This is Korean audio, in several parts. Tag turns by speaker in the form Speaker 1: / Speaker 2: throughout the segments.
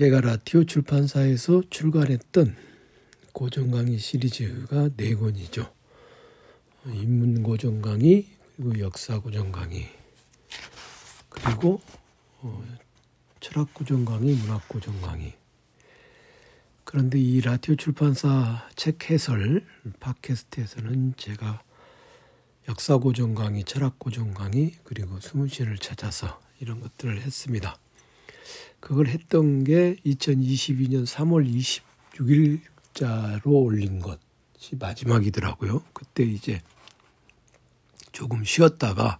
Speaker 1: 제가 라티오 출판사에서 출간했던 고전 강의 시리즈가 네 권이죠. 인문 고전 강의 그리고 역사 고전 강의 그리고 어, 철학 고전 강의, 문학 고전 강의. 그런데 이 라티오 출판사 책 해설 팟캐스트에서는 제가 역사 고전 강의, 철학 고전 강의 그리고 수문시를 찾아서 이런 것들을 했습니다. 그걸 했던 게 2022년 3월 26일자로 올린 것이 마지막이더라고요. 그때 이제 조금 쉬었다가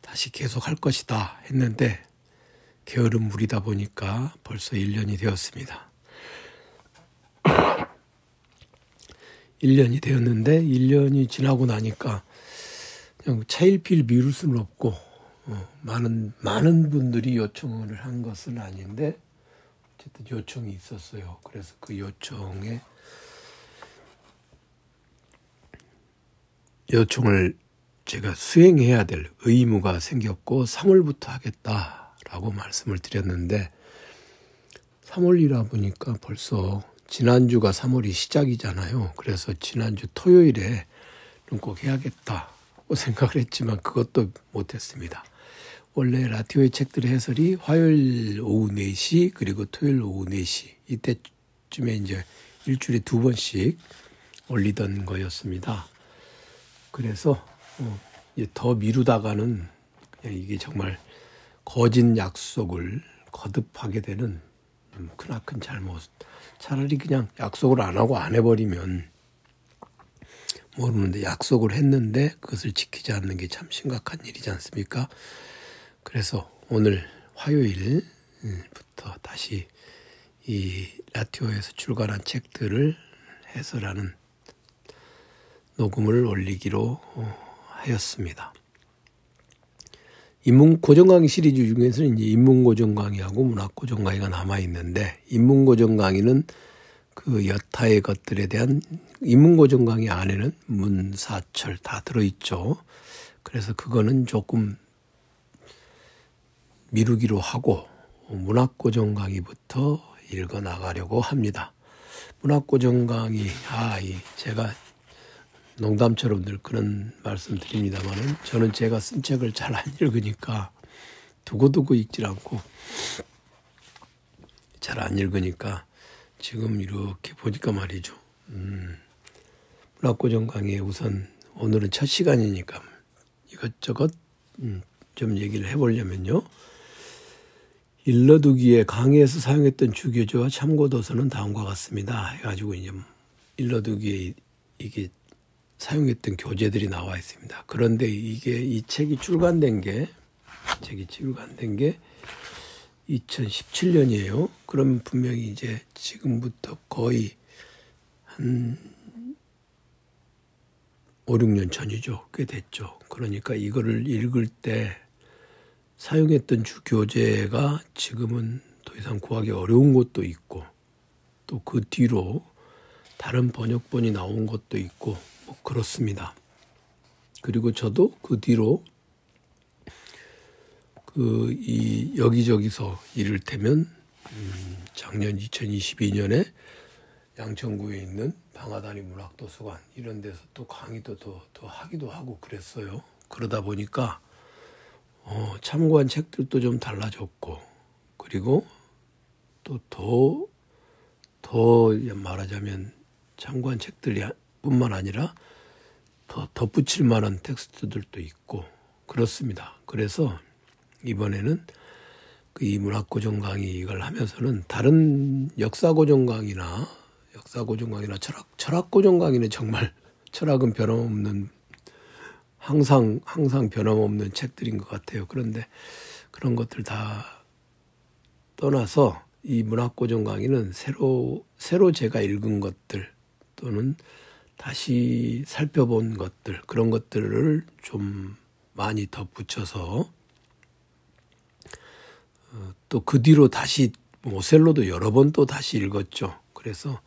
Speaker 1: 다시 계속 할 것이다 했는데 게으름 무리다 보니까 벌써 1년이 되었습니다. 1년이 되었는데 1년이 지나고 나니까 그냥 차일피일 미룰 수는 없고 어, 많은 많은 분들이 요청을 한 것은 아닌데 어쨌든 요청이 있었어요. 그래서 그 요청에 요청을 제가 수행해야 될 의무가 생겼고 3월부터 하겠다라고 말씀을 드렸는데 3월이라 보니까 벌써 지난주가 3월이 시작이잖아요. 그래서 지난주 토요일에 꼭 해야겠다고 생각을 했지만 그것도 못했습니다. 원래 라디오의 책들의 해설이 화요일 오후 4시 그리고 토요일 오후 4시 이때쯤에 이제 일주일에 두 번씩 올리던 거였습니다. 그래서 어, 더 미루다가는 그냥 이게 정말 거짓 약속을 거듭하게 되는 크나큰 잘못. 차라리 그냥 약속을 안 하고 안 해버리면 모르는데 약속을 했는데 그것을 지키지 않는 게 참 심각한 일이지 않습니까? 그래서 오늘 화요일부터 다시 이 라티오에서 출간한 책들을 해설하는 녹음을 올리기로 하였습니다. 인문 고전 강의 시리즈 중에서는 이제 인문 고전 강의하고 문학 고전 강의가 남아 있는데 인문 고전 강의는 그 여타의 것들에 대한 인문 고전 강의 안에는 문사철 다 들어 있죠. 그래서 그거는 조금 미루기로 하고 문학 고전 강의부터 읽어 나가려고 합니다. 문학 고전 강의 아 이 제가 농담처럼 늘 그런 말씀 드립니다만은 저는 제가 쓴 책을 잘 안 읽으니까 두고두고 읽질 않고 잘 안 읽으니까 지금 이렇게 보니까 말이죠. 음, 문학고전 강의 우선 오늘은 첫 시간이니까 이것저것 음, 좀 얘기를 해보려면요. 일러두기에 강의에서 사용했던 주교조와 참고도서는 다음과 같습니다. 해가지고 이제 일러두기에 이게 사용했던 교재들이 나와 있습니다. 그런데 이게 이 책이 출간된 게 책이 출간된 게 2017년이에요. 그러면 분명히 이제 지금부터 거의 한 5, 6년 전이죠. 꽤 됐죠. 그러니까 이거를 읽을 때 사용했던 주 교재가 지금은 더 이상 구하기 어려운 것도 있고 또 그 뒤로 다른 번역본이 나온 것도 있고 뭐 그렇습니다. 그리고 저도 그 뒤로 그 이 여기저기서 이를테면 음 작년 2022년에 양천구에 있는 방아다니 문학도서관 이런 데서 또 강의도 더, 더 하기도 하고 그랬어요. 그러다 보니까 어, 참고한 책들도 좀 달라졌고 그리고 또 더 더 말하자면 참고한 책들이 뿐만 아니라 더 덧붙일 만한 텍스트들도 있고 그렇습니다. 그래서 이번에는 그 이 문학고정 강의 이걸 하면서는 다른 역사고정 강의나 역사고정 강의나 철학 철학고정 강의는 정말 철학은 변함없는 항상 항상 변함없는 책들인 것 같아요. 그런데 그런 것들 다 떠나서 이 문학고정 강의는 새로 새로 제가 읽은 것들 또는 다시 살펴본 것들 그런 것들을 좀 많이 덧붙여서 어, 또그 뒤로 다시 오셀로도 여러 번 또 다시 읽었죠. 그래서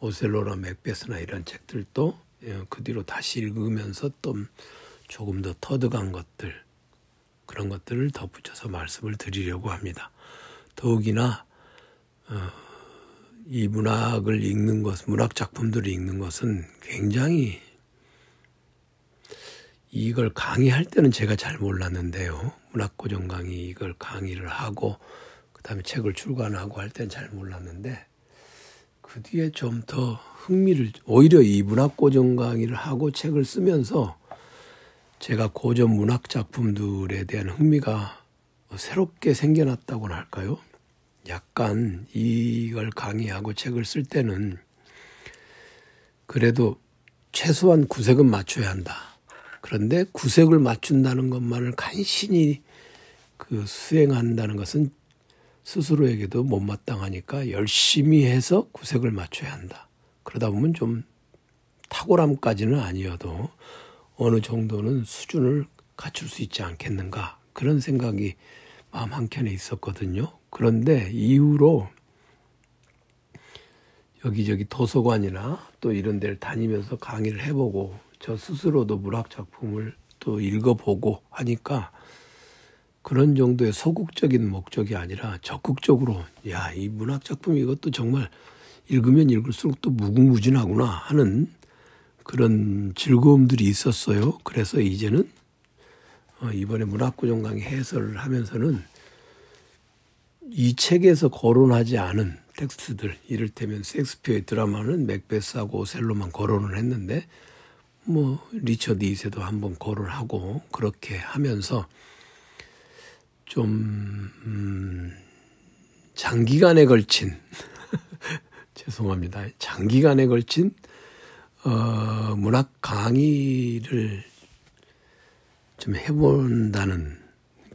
Speaker 1: 오셀로나 맥베스나 이런 책들도 예, 그 뒤로 다시 읽으면서 또 조금 더 터득한 것들 그런 것들을 덧붙여서 말씀을 드리려고 합니다. 더욱이나 어, 이 문학을 읽는 것, 문학 작품들을 읽는 것은 굉장히 이걸 강의할 때는 제가 잘 몰랐는데요. 문학고정 강의 이걸 강의를 하고 그다음에 책을 출간하고 할 때는 잘 몰랐는데 그 뒤에 좀 더 흥미를 오히려 이 문학고정 강의를 하고 책을 쓰면서 제가 고전 문학 작품들에 대한 흥미가 새롭게 생겨났다고나 할까요? 약간 이걸 강의하고 책을 쓸 때는 그래도 최소한 구색은 맞춰야 한다. 그런데 구색을 맞춘다는 것만을 간신히 그 수행한다는 것은 스스로에게도 못마땅하니까 열심히 해서 구색을 맞춰야 한다. 그러다 보면 좀 탁월함까지는 아니어도 어느 정도는 수준을 갖출 수 있지 않겠는가 그런 생각이 마음 한켠에 있었거든요. 그런데 이후로 여기저기 도서관이나 또 이런 데를 다니면서 강의를 해보고 저 스스로도 문학 작품을 또 읽어보고 하니까 그런 정도의 소극적인 목적이 아니라 적극적으로 야 이 문학 작품 이것도 정말 읽으면 읽을수록 또 무궁무진하구나 하는 그런 즐거움들이 있었어요. 그래서 이제는 어, 이번에 문학고전 강의 해설을 하면서는 이 책에서 거론하지 않은 텍스트들 이를테면 섹스피어의 드라마는 맥베스하고 오셀로만 거론을 했는데 뭐 리처드 2세도 한번 거론하고 그렇게 하면서 좀 음, 장기간에 걸친 죄송합니다 장기간에 걸친 어, 문학 강의를 좀 해본다는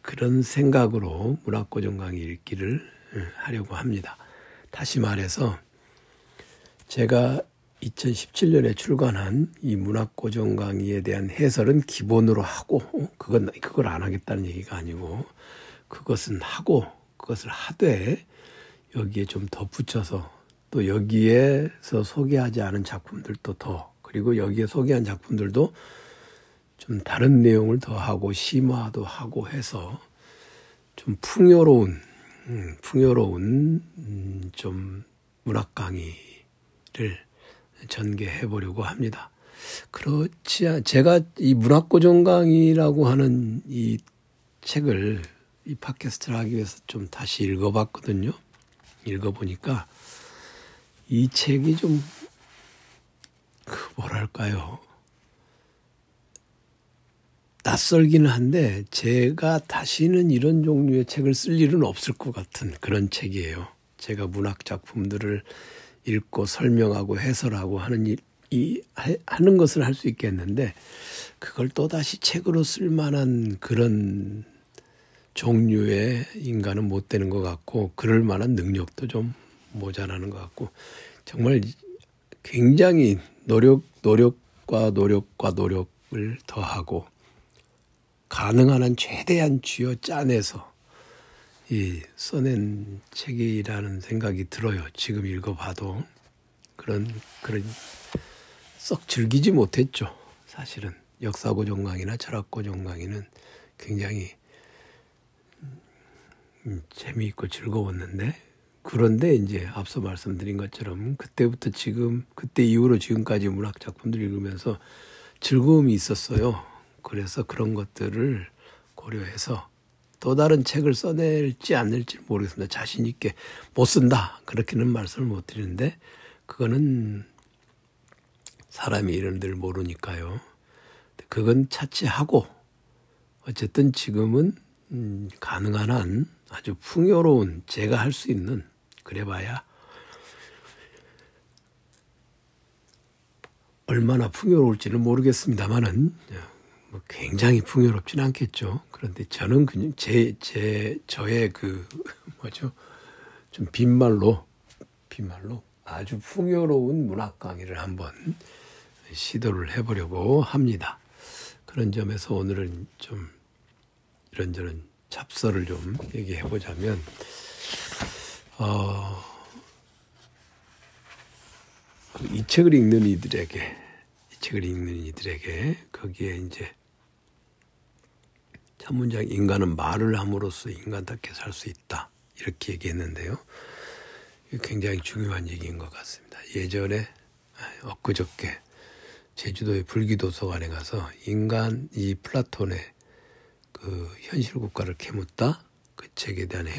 Speaker 1: 그런 생각으로 문학고정 강의 읽기를 예, 하려고 합니다. 다시 말해서 제가 2017년에 출간한 이 문학 고정 강의에 대한 해설은 기본으로 하고 그건 그걸 안 하겠다는 얘기가 아니고 그것은 하고 그것을 하되 여기에 좀 덧붙여서 또 여기에서 소개하지 않은 작품들도 더 그리고 여기에 소개한 작품들도 좀 다른 내용을 더하고 심화도 하고 해서 좀 풍요로운 음, 풍요로운 음, 좀 문학 강의를 전개해 보려고 합니다. 그렇지 않, 제가 이 문학 고정 강의라고 하는 이 책을 이 팟캐스트를 하기 위해서 좀 다시 읽어봤거든요. 읽어보니까 이 책이 좀, 그 뭐랄까요. 낯설기는 한데 제가 다시는 이런 종류의 책을 쓸 일은 없을 것 같은 그런 책이에요. 제가 문학 작품들을 읽고 설명하고 해설하고 하는 일, 이 하는 것을 할 수 있겠는데 그걸 또 다시 책으로 쓸 만한 그런 종류의 인간은 못 되는 것 같고 그럴 만한 능력도 좀 모자라는 것 같고 정말 굉장히 노력 노력과 노력과 노력을 더하고 가능한 한 최대한 쥐어 짜내서 이 써낸 책이라는 생각이 들어요. 지금 읽어봐도 그런 그런 썩 즐기지 못했죠. 사실은 역사고정 강의나 철학고정 강의는 굉장히 음, 재미있고 즐거웠는데 그런데 이제 앞서 말씀드린 것처럼 그때부터 지금 그때 이후로 지금까지 문학 작품들 읽으면서 즐거움이 있었어요. 그래서 그런 것들을 고려해서 또 다른 책을 써낼지 않을지 모르겠습니다. 자신 있게 못 쓴다 그렇게는 말씀을 못 드리는데 그거는 사람이 이런 들 모르니까요. 그건 차치하고 어쨌든 지금은 음, 가능한 한 아주 풍요로운 제가 할 수 있는 그래봐야 얼마나 풍요로울지는 모르겠습니다만은 뭐 굉장히 풍요롭지는 않겠죠. 그런데 저는 그냥 제, 제, 저의 그, 뭐죠. 좀 빈말로, 빈말로 아주 풍요로운 문학 강의를 한번 시도를 해보려고 합니다. 그런 점에서 오늘은 좀 이런저런 잡설을 좀 얘기해 보자면, 어, 이 책을 읽는 이들에게, 이 책을 읽는 이들에게 거기에 이제 첫 문장 인간은 말을 함으로써 인간답게 살 수 있다. 이렇게 얘기했는데요. 굉장히 중요한 얘기인 것 같습니다. 예전에 엊그저께 제주도의 불기도서관에 가서 인간 이 플라톤의 그 현실 국가를 캐묻다 그 책에 대한 해,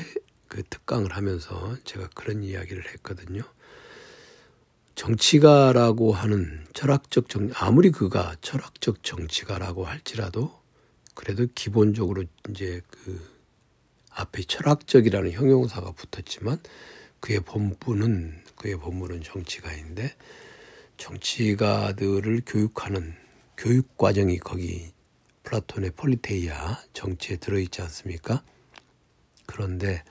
Speaker 1: 그 특강을 하면서 제가 그런 이야기를 했거든요. 정치가라고 하는 철학적 정 아무리 그가 철학적 정치가라고 할지라도 그래도 기본적으로 이제 그 앞에 철학적이라는 형용사가 붙었지만 그의 본분은 그의 본분은 정치가인데 정치가들을 교육하는 교육 과정이 거기 플라톤의 폴리테이아 정체에 들어있지 않습니까? 그런데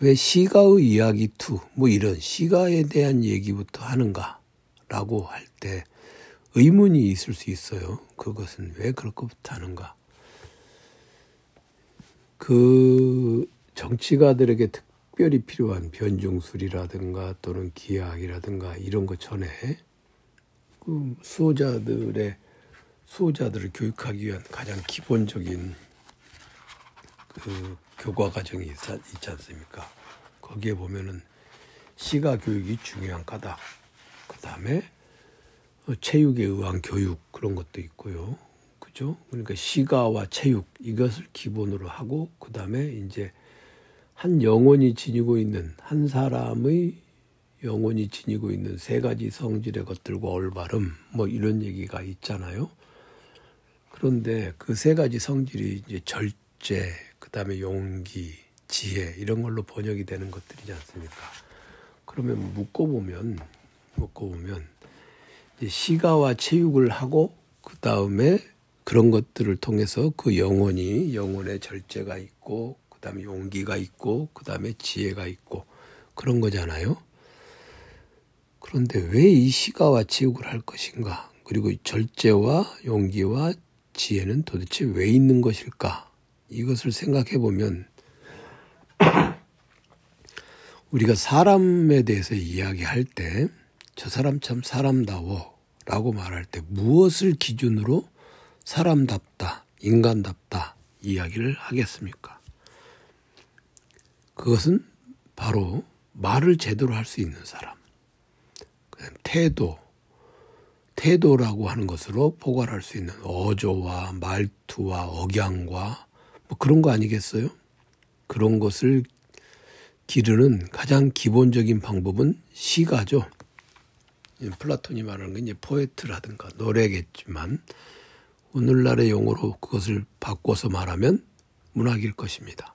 Speaker 1: 왜 시가의 이야기 투, 뭐 이런 시가에 대한 얘기부터 하는가라고 할 때 의문이 있을 수 있어요. 그것은 왜 그렇게부터 하는가? 그 정치가들에게 특별히 필요한 변종술이라든가 또는 기하학이라든가 이런 것 전에 그 수호자들의 수호자들을 교육하기 위한 가장 기본적인 그 교과 과정이 있, 있지 않습니까? 거기에 보면은 시가 교육이 중요한 까다. 그 다음에 체육에 의한 교육 그런 것도 있고요. 그죠? 그러니까 시가와 체육 이것을 기본으로 하고 그 다음에 이제 한 영혼이 지니고 있는 한 사람의 영혼이 지니고 있는 세 가지 성질의 것들과 올바름 뭐 이런 얘기가 있잖아요. 그런데 그 세 가지 성질이 이제 절 제, 그 다음에 용기, 지혜 이런 걸로 번역이 되는 것들이지 않습니까? 그러면 묶어 보면 묶어 보면 시가와 체육을 하고 그 다음에 그런 것들을 통해서 그 영혼이 영혼의 절제가 있고 그 다음에 용기가 있고 그 다음에 지혜가 있고 그런 거잖아요. 그런데 왜 이 시가와 체육을 할 것인가? 그리고 절제와 용기와 지혜는 도대체 왜 있는 것일까? 이것을 생각해 보면 우리가 사람에 대해서 이야기할 때 저 사람 참 사람다워 라고 말할 때 무엇을 기준으로 사람답다, 인간답다 이야기를 하겠습니까? 그것은 바로 말을 제대로 할 수 있는 사람. 태도, 태도라고 하는 것으로 포괄할 수 있는 어조와 말투와 억양과 뭐 그런 거 아니겠어요? 그런 것을 기르는 가장 기본적인 방법은 시가죠. 플라톤이 말하는 게 이제 포에트라든가 노래겠지만 오늘날의 용어로 그것을 바꿔서 말하면 문학일 것입니다.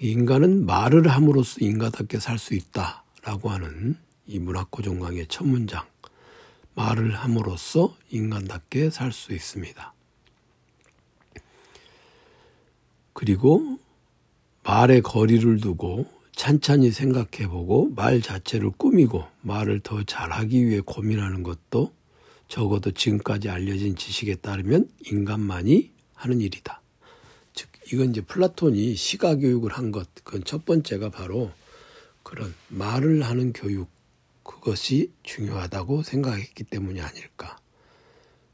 Speaker 1: 인간은 말을 함으로써 인간답게 살 수 있다라고 하는 이 문학고정강의 첫 문장. 말을 함으로써 인간답게 살 수 있습니다. 그리고 말에 거리를 두고 찬찬히 생각해 보고 말 자체를 꾸미고 말을 더 잘하기 위해 고민하는 것도 적어도 지금까지 알려진 지식에 따르면 인간만이 하는 일이다. 즉, 이건 이제 플라톤이 시가 교육을 한 것, 그건 첫 번째가 바로 그런 말을 하는 교육, 그것이 중요하다고 생각했기 때문이 아닐까.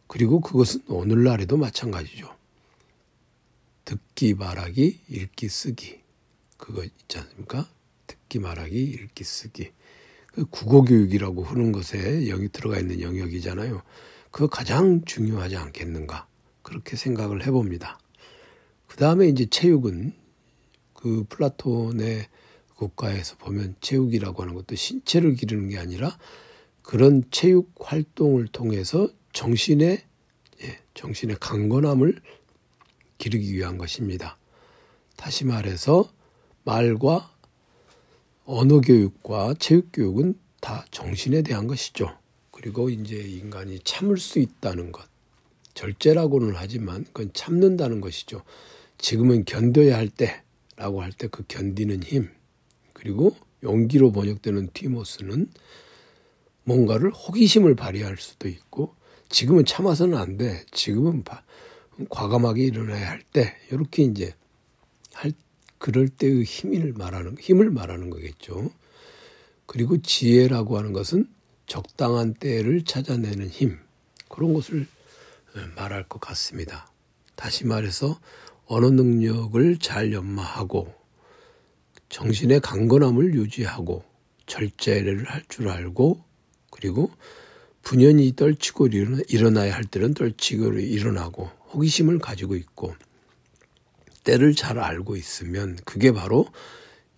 Speaker 1: 그리고 그것은 오늘날에도 마찬가지죠. 듣기 말하기, 읽기 쓰기. 그거 있지 않습니까? 듣기 말하기, 읽기 쓰기. 그 국어 교육이라고 하는 것에 여기 들어가 있는 영역이잖아요. 그거 가장 중요하지 않겠는가. 그렇게 생각을 해봅니다. 그 다음에 이제 체육은 그 플라톤의 국가에서 보면 체육이라고 하는 것도 신체를 기르는 게 아니라 그런 체육 활동을 통해서 정신의 예, 정신의 강건함을 기르기 위한 것입니다. 다시 말해서 말과 언어 교육과 체육 교육은 다 정신에 대한 것이죠. 그리고 이제 인간이 참을 수 있다는 것. 절제라고는 하지만 그건 참는다는 것이죠. 지금은 견뎌야 할 때라고 할 때 그 견디는 힘. 그리고 용기로 번역되는 티모스는 뭔가를 호기심을 발휘할 수도 있고 지금은 참아서는 안 돼. 지금은 과감하게 일어나야 할 때. 이렇게 이제 할 그럴 때의 힘을 말하는 힘을 말하는 거겠죠. 그리고 지혜라고 하는 것은 적당한 때를 찾아내는 힘 그런 것을 말할 것 같습니다. 다시 말해서 언어 능력을 잘 연마하고 정신의 강건함을 유지하고 절제를 할 줄 알고 그리고 분연히 떨치고 일어나야 할 때는 떨치고 일어나고 호기심을 가지고 있고 때를 잘 알고 있으면 그게 바로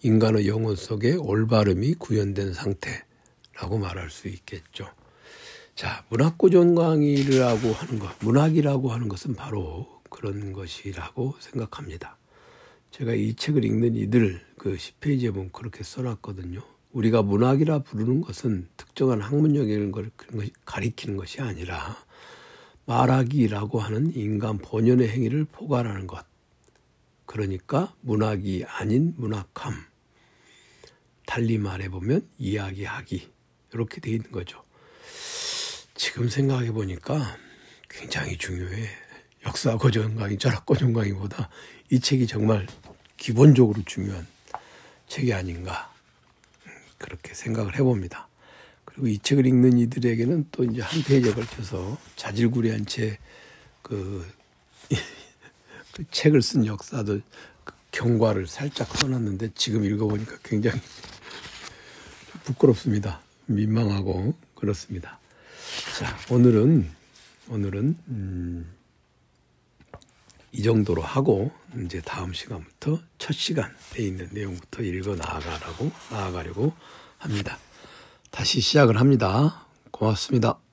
Speaker 1: 인간의 영혼 속에 올바름이 구현된 상태라고 말할 수 있겠죠. 자, 문학고전 강의라고 하는 것, 문학이라고 하는 것은 바로 그런 것이라고 생각합니다. 제가 이 책을 읽는 이들 그 10페이지에 보면 그렇게 써놨거든요. 우리가 문학이라 부르는 것은 특정한 학문적인 걸 가리키는 것이 아니라 말하기라고 하는 인간 본연의 행위를 포괄하는 것. 그러니까 문학이 아닌 문학함. 달리 말해보면 이야기하기. 이렇게 돼 있는 거죠. 지금 생각해 보니까 굉장히 중요해. 역사 고전 강의, 철학 고전 강의보다 이 책이 정말 기본적으로 중요한 책이 아닌가 그렇게 생각을 해봅니다. 그리고 이 책을 읽는 이들에게는 또 이제 한 페이지에 걸쳐서 자질구레한 채그 그 책을 쓴 역사도 그 경과를 살짝 써놨는데 지금 읽어보니까 굉장히 부끄럽습니다. 민망하고 그렇습니다. 자, 오늘은 오늘은 음, 이 정도로 하고 이제 다음 시간부터 첫 시간에 있는 내용부터 읽어 나아가라고 나아가려고 합니다. 다시 시작을 합니다. 고맙습니다.